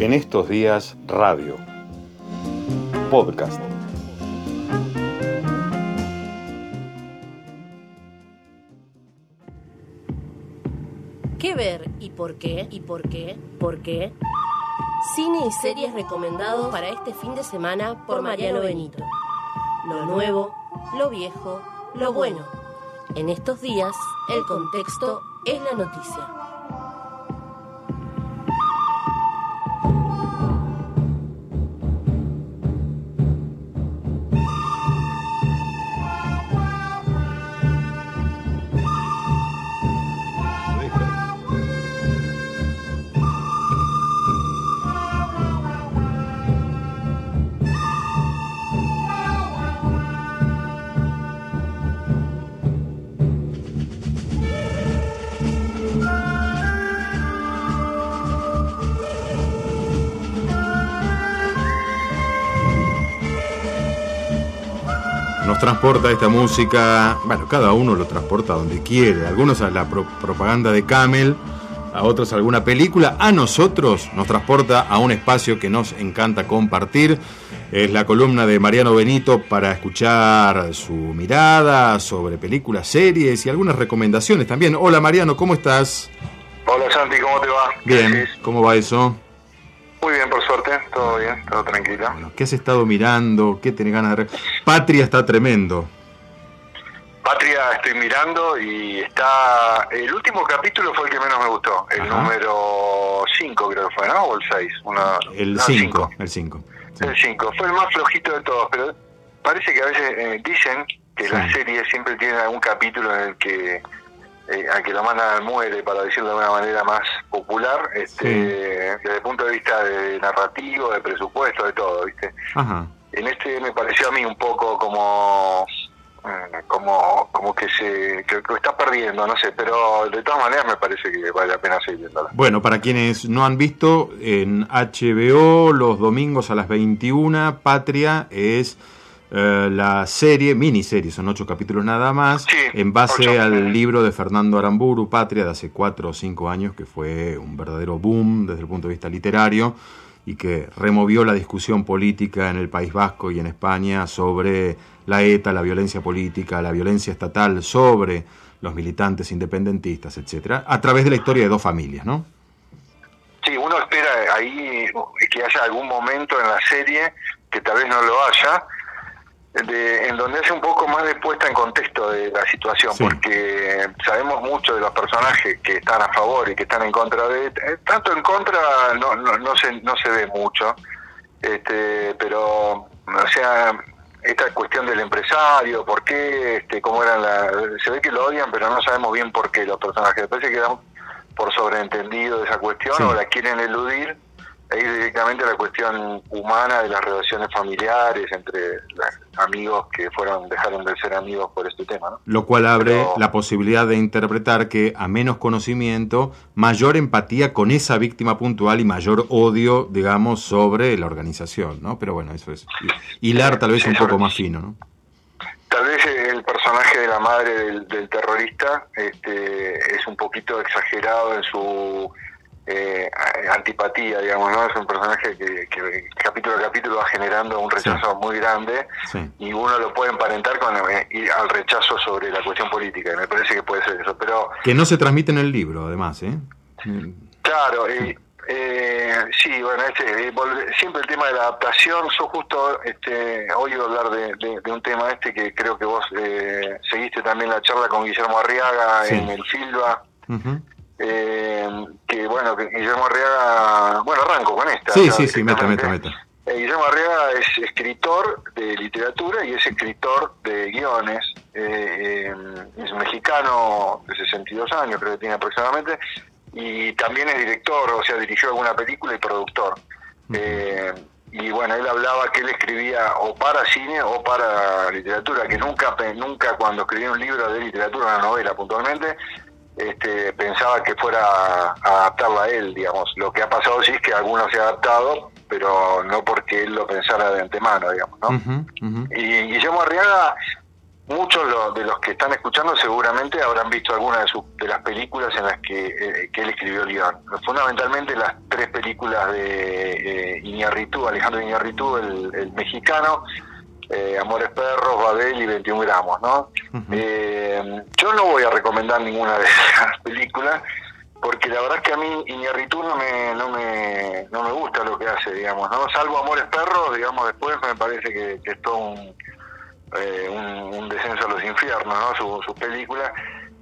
En estos días, radio. Podcast. ¿Qué ver y por qué? ¿Y por qué? ¿Por qué? Cine y series recomendados para este fin de semana por Mariano Benito. Lo nuevo, lo viejo, lo bueno. En estos días, el contexto es la noticia. Transporta esta música, bueno, cada uno lo transporta donde quiere, algunos a la pro- propaganda de Camel, a otros a alguna película, a nosotros nos transporta a un espacio que nos encanta compartir. Es la columna de Mariano Benito para escuchar su mirada sobre películas, series y algunas recomendaciones también. Hola Mariano, ¿cómo estás? Hola Santi, ¿cómo te va? ¿Qué Bien? ¿cómo va eso? Muy bien, por suerte, todo bien, todo tranquilo. ¿Qué has estado mirando? ¿Qué tenés ganas de ver? Patria está tremendo. Patria estoy mirando y está... El último capítulo fue el que menos me gustó, el Ajá. número 5 creo que fue, ¿no? O el 6. El no, 5, el 5. El 5, fue el más flojito de todos, pero parece que a veces eh, dicen que Sí. las series siempre tienen algún capítulo en el que eh, al que lo mandan al muere, para decirlo de una manera más popular, este, Sí. desde el punto de vista de narrativo, de presupuesto, de todo, ¿viste? Ajá. En este me pareció a mí un poco como eh, como como que se que, que está perdiendo, no sé, pero de todas maneras me parece que vale la pena seguir viéndola. Bueno, para quienes no han visto, en HBO los domingos a las 21, Patria es eh, la serie, miniserie, son ocho capítulos nada más, Sí, en base ocho. al libro de Fernando Aramburu, Patria, de hace cuatro o cinco años, que fue un verdadero boom desde el punto de vista literario y que removió la discusión política en el País Vasco y en España sobre la ETA, la violencia política, la violencia estatal sobre los militantes independentistas, etcétera, a través de la historia de dos familias, ¿no? Sí, uno espera ahí que haya algún momento en la serie que tal vez no lo haya, de, en donde hace un poco más de puesta en contexto de la situación, Sí. porque sabemos mucho de los personajes que están a favor y que están en contra de... eh, Tanto en contra no, no, no, se, no se ve mucho, este, pero, o sea, esta cuestión del empresario, por qué, este, cómo eran la... Se ve que lo odian, pero no sabemos bien por qué los personajes. Parece que dan por sobreentendido esa cuestión Sí. o la quieren eludir ir directamente a la cuestión humana de las relaciones familiares entre los amigos que fueron dejaron de ser amigos por este tema, ¿no? Lo cual abre Pero- la posibilidad de interpretar que a menos conocimiento, mayor empatía con esa víctima puntual y mayor odio, digamos, sobre la organización, ¿no? Pero bueno, eso es hilar tal vez un poco más fino, ¿no? Tal vez el personaje de la madre del, del terrorista este, es un poquito exagerado en su eh, antipatía, digamos, ¿no? Es un personaje que, que capítulo a capítulo va generando un rechazo muy grande Sí. y uno lo puede emparentar con eh, ir al rechazo sobre la cuestión política, y me parece que puede ser eso, pero Que no se transmite en el libro, además, ¿eh? Claro, eh, eh, sí, bueno, este, eh, volve- siempre el tema de la adaptación, yo justo este, oigo hablar de, de- de un tema este que creo que vos eh, seguiste también la charla con Guillermo Arriaga Sí. en el Filba, Ujú. Eh, que bueno, que Guillermo Arriaga, bueno, arranco con esta. Sí, sí, sí, meta, meta, meta. Eh, Guillermo Arriaga es escritor de literatura y es escritor de guiones. Eh, eh, es mexicano de 62 años, creo que tiene aproximadamente, y también es director, o sea, dirigió alguna película y productor. Eh, y bueno, él hablaba que él escribía o para cine o para literatura, que nunca, nunca cuando escribía un libro de literatura, una novela puntualmente, este, pensaba que fuera a, adaptarla a él, digamos. Lo que ha pasado sí es que algunos se ha adaptado, pero no porque él lo pensara de antemano, digamos, ¿no? Ujú. Y Guillermo Arriaga muchos de los que están escuchando seguramente habrán visto alguna de, sus, de las películas en las que, eh, él escribió el guion. Fundamentalmente las tres películas de eh, Iñarritu, Alejandro Iñarritu, el, mexicano, eh, Amores Perros, Babel y 21 gramos, ¿no? Eh, yo no voy a recomendar ninguna de esas películas porque la verdad es que a mí Iñarritu no me, no me, no me gusta lo que hace, digamos, ¿no? Salvo Amores Perros, digamos, después me parece que, que es todo un eh, un, descenso a los infiernos, ¿no? Su, su película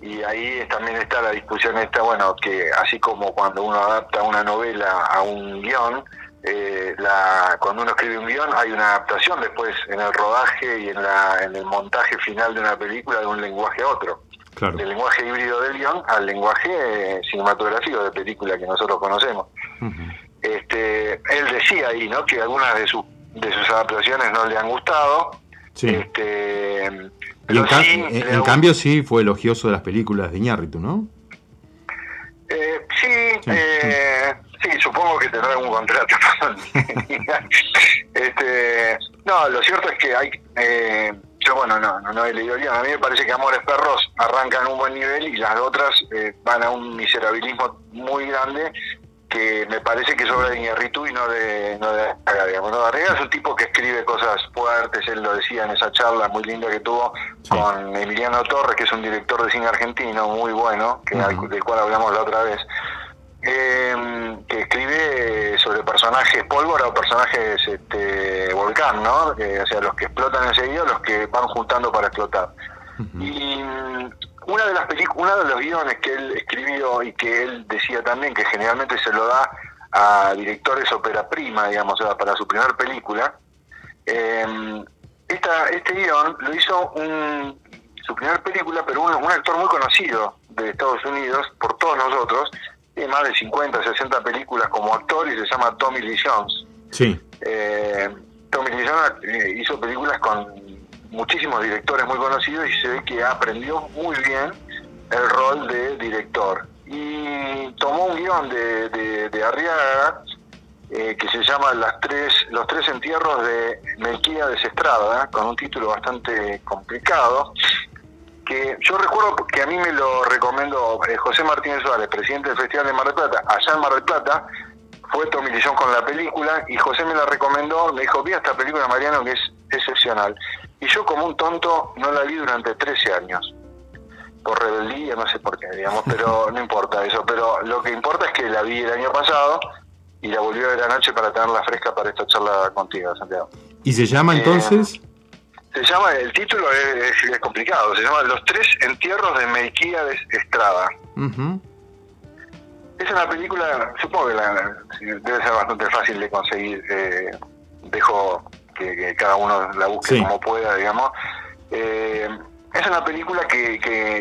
y ahí también está la discusión esta, bueno, que así como cuando uno adapta una novela a un guion, eh, la, cuando uno escribe un guion hay una adaptación después en el rodaje y en, la, en el montaje final de una película de un lenguaje a otro. Del lenguaje híbrido del guion al lenguaje cinematográfico de película que nosotros conocemos. este, él decía ahí, ¿no? Que algunas de, sus de sus adaptaciones no le han gustado, Sí. Este, en, cambio sí fue elogioso de las películas de Iñárritu, ¿no? Eh, sí, eh, supongo que tendrá un contrato. este, no, lo cierto es que hay... Eh, yo, bueno, no, no, he leído bien. A mí me parece que Amores Perros arrancan un buen nivel y las otras eh, van a un miserabilismo muy grande que me parece que es obra de Iñarritu y no de, no de Arrega, digamos. ¿no? Arrega es un tipo que escribe cosas fuertes, él lo decía en esa charla muy linda que tuvo con Emiliano Torres, que es un director de cine argentino muy bueno, que del cual hablamos la otra vez, em, que escribe sobre personajes pólvora o personajes este, volcán, ¿no? o sea, los que explotan enseguida, los que van juntando para explotar. Y una de las películas, uno de los guiones que él escribió y que él decía también que generalmente se lo da a directores ópera prima, digamos, para su primera película, eh, esta, este guion lo hizo un, su primera película, pero un, actor muy conocido de Estados Unidos por todos nosotros, tiene más de 50, 60 películas como actor y se llama Tommy Lee Jones. Sí. Eh, Tommy Lee Jones eh, hizo películas con muchísimos directores muy conocidos y se ve que aprendió muy bien el rol de director. Y tomó un guion de, de, Arriaga eh, que se llama Las tres, Los tres entierros de Melquía Estrada, con un título bastante complicado, yo recuerdo que a mí me lo recomendó eh, José Martínez Suárez, presidente del Festival de Mar del Plata, allá en Mar del Plata, fue Tommy con la película y José me la recomendó, me dijo, vi esta película Mariano que es excepcional. Y yo como un tonto no la vi durante 13 años. Por rebeldía, no sé por qué, digamos, pero no importa eso. Pero lo que importa es que la vi el año pasado y la volví a ver anoche para tenerla fresca para esta charla contigo, Santiago. ¿Y se llama eh, entonces? Se llama, el título es, complicado, se llama Los tres entierros de de Estrada. Es una película, supongo que debe ser bastante fácil de conseguir. Eh, dejo que, cada uno la busque como pueda, digamos. Eh, es una película que,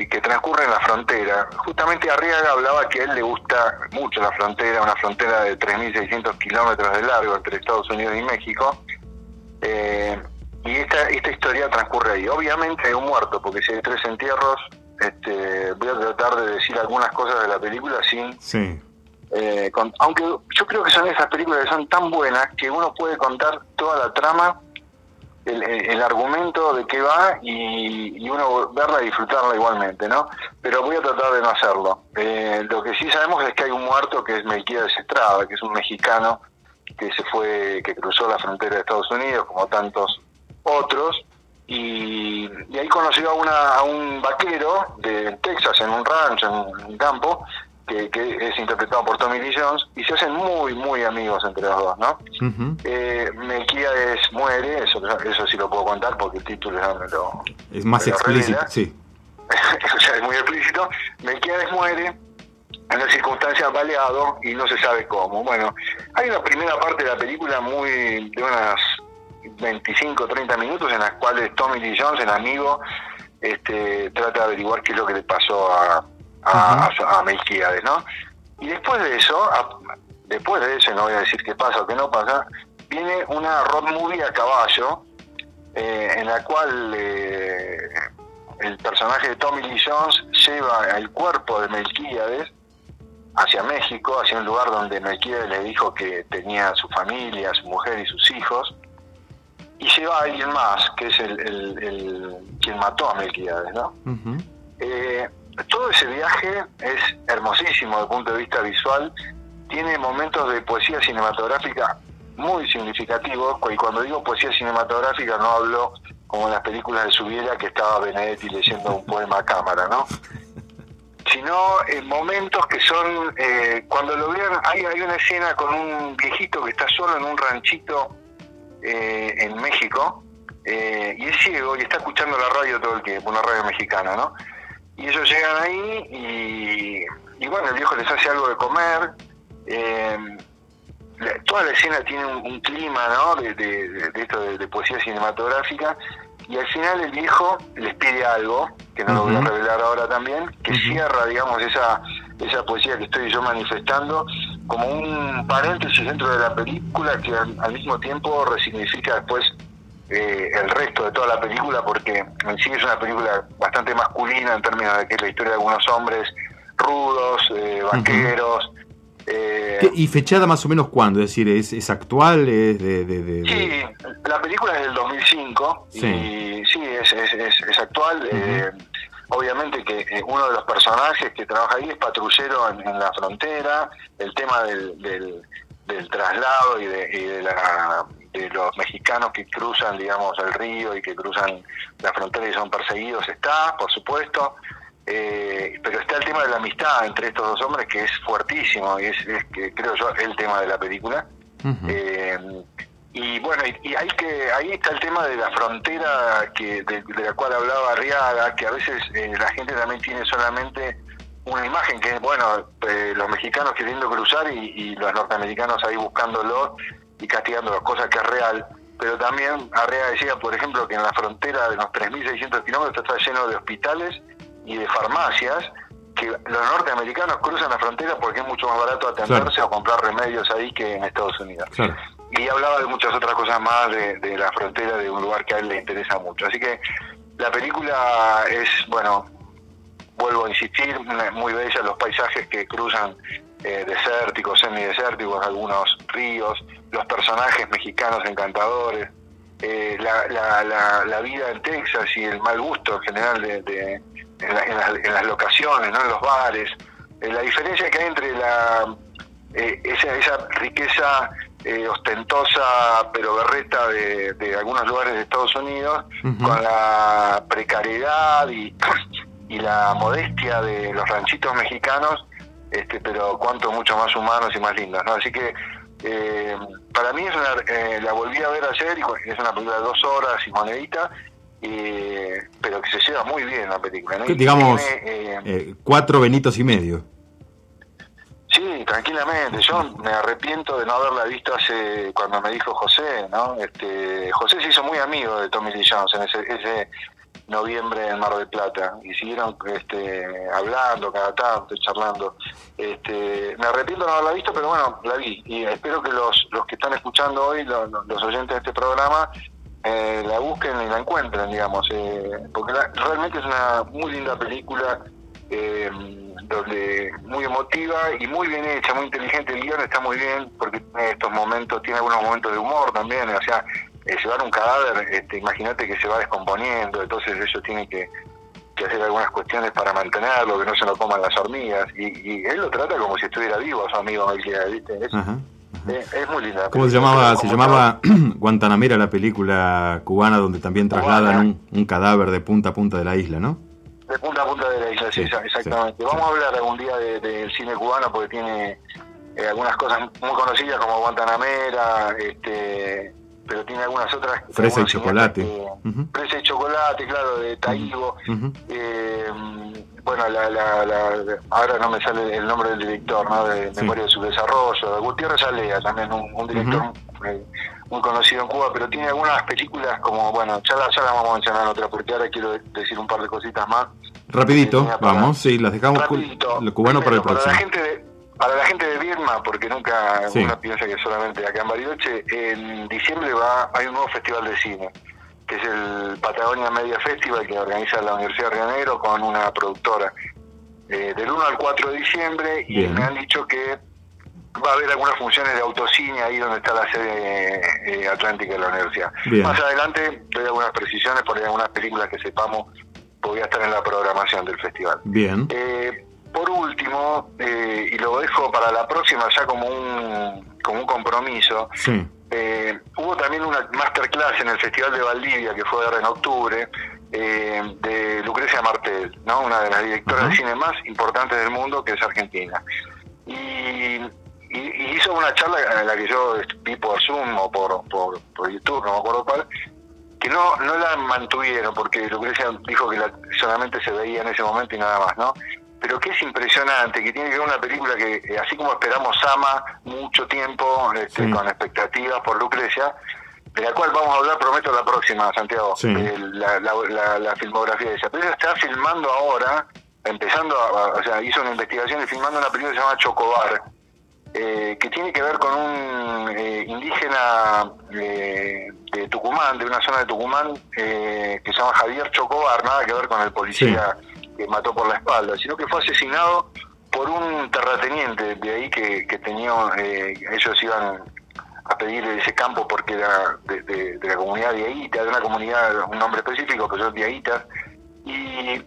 que, transcurre en la frontera. Justamente Arriaga hablaba que a él le gusta mucho la frontera, una frontera de 3.600 kilómetros de largo entre Estados Unidos y México. Eh, y esta, esta historia transcurre ahí. Obviamente hay un muerto, porque si hay tres entierros, este, voy a tratar de decir algunas cosas de la película sin sí. Eh, aunque yo creo que son esas películas que son tan buenas que uno puede contar toda la trama, el, argumento de qué va y, uno verla y disfrutarla igualmente, ¿no? Pero voy a tratar de no hacerlo. Eh, lo que sí sabemos es que hay un muerto que es Melquiades Estrada, que es un mexicano que se fue, que cruzó la frontera de Estados Unidos, como tantos otros, y, ahí conoció a, una, a un vaquero de Texas, en un rancho, en un campo, que, es interpretado por Tommy Lee Jones, y se hacen muy, muy amigos entre los dos, ¿no? Eh, Melquiades muere, eso, eso sí lo puedo contar porque el título es, lo, es más explícito, sí. eso ya es muy explícito. Melquiades muere en una circunstancia baleado y no se sabe cómo. Bueno, hay una primera parte de la película muy de unas 25 30 minutos en las cuales Tommy Lee Jones, el amigo, este, trata de averiguar qué es lo que le pasó a a, a, ¿no? Y después de eso, después de eso, no voy a decir qué pasa o qué no pasa, viene una road movie a caballo, eh, en la cual eh, el personaje de Tommy Lee Jones lleva el cuerpo de Melquíades hacia México, hacia un lugar donde Melquíades le dijo que tenía su familia, su mujer y sus hijos. Y se va alguien más, que es el, el, quien mató a Melquiades, ¿no? Eh, todo ese viaje es hermosísimo desde el punto de vista visual, tiene momentos de poesía cinematográfica muy significativos, y cuando digo poesía cinematográfica no hablo como en las películas de Subiera que estaba Benedetti leyendo un poema a cámara, ¿no? sino en momentos que son, eh, cuando lo vean, hay, hay una escena con un viejito que está solo en un ranchito eh, en México, eh, y es ciego y está escuchando la radio todo el tiempo, una radio mexicana, ¿no? Y ellos llegan ahí y, bueno, el viejo les hace algo de comer. toda la escena tiene un, clima, ¿no? De, de, esto de, poesía cinematográfica y al final el viejo les pide algo, que no lo voy a revelar ahora también, que cierra, digamos, esa, esa poesía que estoy yo manifestando como un paréntesis dentro de la película que al, mismo tiempo resignifica después eh, el resto de toda la película, porque en sí es una película bastante masculina en términos de que es la historia de algunos hombres rudos, eh, vaqueros, eh, ¿Y fechada más o menos cuándo? Es decir, ¿es, es actual? Es de, Sí, la película es del 2005 sí. y sí, es, es, es actual. Eh, obviamente que eh, uno de los personajes que trabaja ahí es patrullero en, la frontera, el tema del, del, traslado y, de, y de, la, de los mexicanos que cruzan, digamos, el río y que cruzan la frontera y son perseguidos está, por supuesto. Eh, pero está el tema de la amistad entre estos dos hombres que es fuertísimo y es, que creo yo el tema de la película eh, y bueno y, hay que ahí está el tema de la frontera que de, la cual hablaba Arriaga que a veces eh, la gente también tiene solamente una imagen que es bueno los mexicanos queriendo cruzar y, los norteamericanos ahí buscándolo y castigando cosas que es real. Pero también Arriaga decía por ejemplo que en la frontera de los 3.600 kilómetros está lleno de hospitales y de farmacias que los norteamericanos cruzan la frontera porque es mucho más barato atenderse o comprar remedios ahí que en Estados Unidos. Y hablaba de muchas otras cosas más de, la frontera de un lugar que a él le interesa mucho. Así que la película es, bueno, vuelvo a insistir, muy bella, los paisajes que cruzan eh, desérticos, semidesérticos, algunos ríos, los personajes mexicanos encantadores, eh, la, vida en Texas y el mal gusto en general de en, las, locaciones, ¿no? en los bares. Eh, la diferencia que hay entre la esa riqueza eh, ostentosa pero berreta de, algunos lugares de Estados Unidos con la precariedad y, y la modestia de los ranchitos mexicanos, este, pero cuanto mucho más humanos y más lindos. ¿no? Así que para mí es una, la volví a ver ayer y es una película de dos horas y monedita pero que se lleva muy bien la película. Digamos, eh, eh, cuatro Benitos y medio. Sí, tranquilamente. Yo me arrepiento de no haberla visto hace cuando me dijo José, ¿no? Este, José se hizo muy amigo de Tommy Lee Jones en ese, ese noviembre en Mar del Plata y siguieron este, hablando cada tanto, charlando. Este, me arrepiento de no haberla visto, pero bueno, la vi y espero que los, los que están escuchando hoy, los, los oyentes de este programa, eh, la busquen y la encuentren, digamos, eh, porque realmente es una muy linda película, eh, donde muy emotiva y muy bien hecha, muy inteligente. El guion está muy bien, porque tiene estos momentos, tiene algunos momentos de humor también, o sea, llevar un cadáver, este, imagínate que se va descomponiendo, entonces ellos tienen que, hacer algunas cuestiones para mantenerlo, que no se lo coman las hormigas, y, él lo trata como si estuviera vivo a su amigo Melquiades, ¿viste? Es, muy linda. ¿Cómo se llamaba? Se llamaba Guantanamera, la película cubana donde también trasladan un, cadáver de punta a punta de la isla, ¿no? De punta a punta de sí, exactamente. Vamos a hablar algún día del cine cubano porque tiene eh, algunas cosas muy conocidas como Guantanamera, este, pero tiene algunas otras. Fresa y chocolate. Fresa y chocolate, claro, de Taibo. eh, bueno, la, la, ahora no me sale el nombre del director, ¿no? De Memoria de su Desarrollo, Gutiérrez Alea, también un, director muy, conocido en Cuba, pero tiene algunas películas como, bueno, ya la, ya la vamos a mencionar en otra, porque ahora quiero decir un par de cositas más. Rapidito, vamos, sí, las dejamos lo cubano para el próximo. Para la gente de, para la gente de Birma, porque nunca uno piensa que solamente acá en Bariloche, en diciembre va hay un nuevo festival de cine que es el Patagonia Media Festival que organiza la Universidad de Río Negro con una productora. Eh, del 1 al 4 de diciembre y me han dicho que va a haber algunas funciones de autocine ahí donde está la sede eh, atlántica de la universidad. Bien. Más adelante doy algunas precisiones por ahí algunas películas que sepamos voy a estar en la programación del festival. Bien. Eh, por último, eh, y lo dejo para la próxima ya como un, como un compromiso, Sí. Eh, hubo también una masterclass en el Festival de Valdivia, que fue ahora en octubre, eh, de Lucrecia Martel, ¿no? una de las directoras de cine más importantes del mundo, que es argentina. Y, y- y hizo una charla en la que yo vi por Zoom o por, por, por YouTube, no me acuerdo cuál, que no, no la mantuvieron, porque Lucrecia dijo que la- solamente se veía en ese momento y nada más, ¿no? Pero que es impresionante, que tiene que ver una película que, eh, así como esperamos Sama mucho tiempo, este, Sí. con expectativas por Lucrecia, de la cual vamos a hablar, prometo, la próxima, Santiago, Sí. de la, la, la- la filmografía de ella. Pero ella está filmando ahora, empezando, a, a- o sea, hizo una investigación y filmando una película que se llama Chocobar, eh, que tiene que ver con un eh, indígena eh, de Tucumán, de una zona de Tucumán, eh, que se llama Javier Chocobar, nada que ver con el policía que mató por la espalda, sino que fue asesinado por un terrateniente de ahí que, que tenía, eh, ellos iban a pedir ese campo porque era de, de- de la comunidad de Aita, de una comunidad, un nombre específico, que son de Aitas, y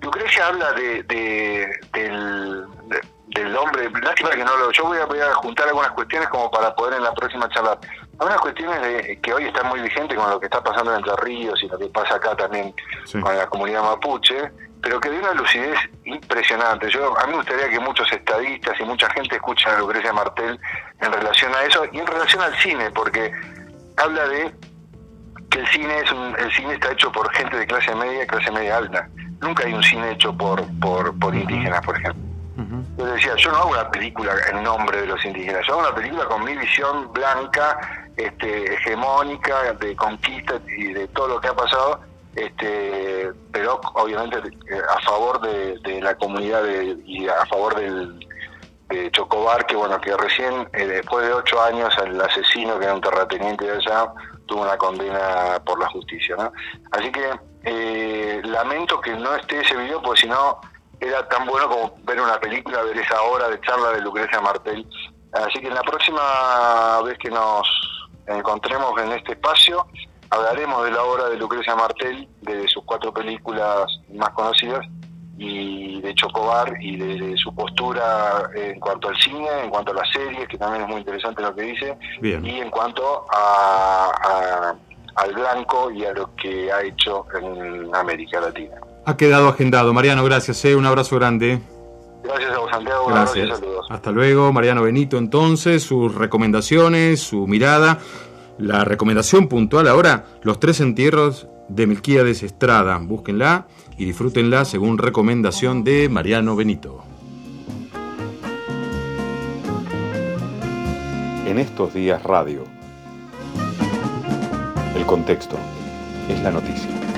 Lucrecia habla de, de- del, de- del hombre, lástima que no lo, yo voy a, voy a juntar algunas cuestiones como para poder en la próxima charla, algunas cuestiones de, que hoy están muy vigentes con lo que está pasando en Entre Ríos y lo que pasa acá también Sí. con la comunidad mapuche, pero que de una lucidez impresionante. Yo A mí me gustaría que muchos estadistas y mucha gente escuchen a Lucrecia Martel en relación a eso y en relación al cine, porque habla de que el cine es un, el cine está hecho por gente de clase media, clase media alta. Nunca hay un cine hecho por por, por indígenas, por ejemplo. Yo decía, yo no hago una película en nombre de los indígenas, yo hago una película con mi visión blanca, este, hegemónica, de conquista y de todo lo que ha pasado, este, pero obviamente eh, a favor de, la comunidad de- y a favor del de Chocobar, que bueno, que recién, eh, después de ocho años, el asesino, que era un terrateniente de allá, tuvo una condena por la justicia, ¿no? Así que eh, lamento que no esté ese video, porque si no, era tan bueno como ver una película, ver esa hora de charla de Lucrecia Martel. Así que en la próxima vez que nos encontremos en este espacio, hablaremos de la obra de Lucrecia Martel, de sus cuatro películas más conocidas, y de Chocobar y de, de su postura en cuanto al cine, en cuanto a las series, que también es muy interesante lo que dice, Bien. y en cuanto a, a- al blanco y a lo que ha hecho en América Latina. Ha quedado agendado. Mariano, gracias. eh. Un abrazo grande. Gracias a vos, Santiago. Gracias. saludos. Hasta luego, Mariano Benito. Entonces, sus recomendaciones, su mirada. La recomendación puntual ahora, los tres entierros de Melquíades Estrada. Búsquenla y disfrútenla según recomendación de Mariano Benito. En estos días radio. El contexto es la noticia.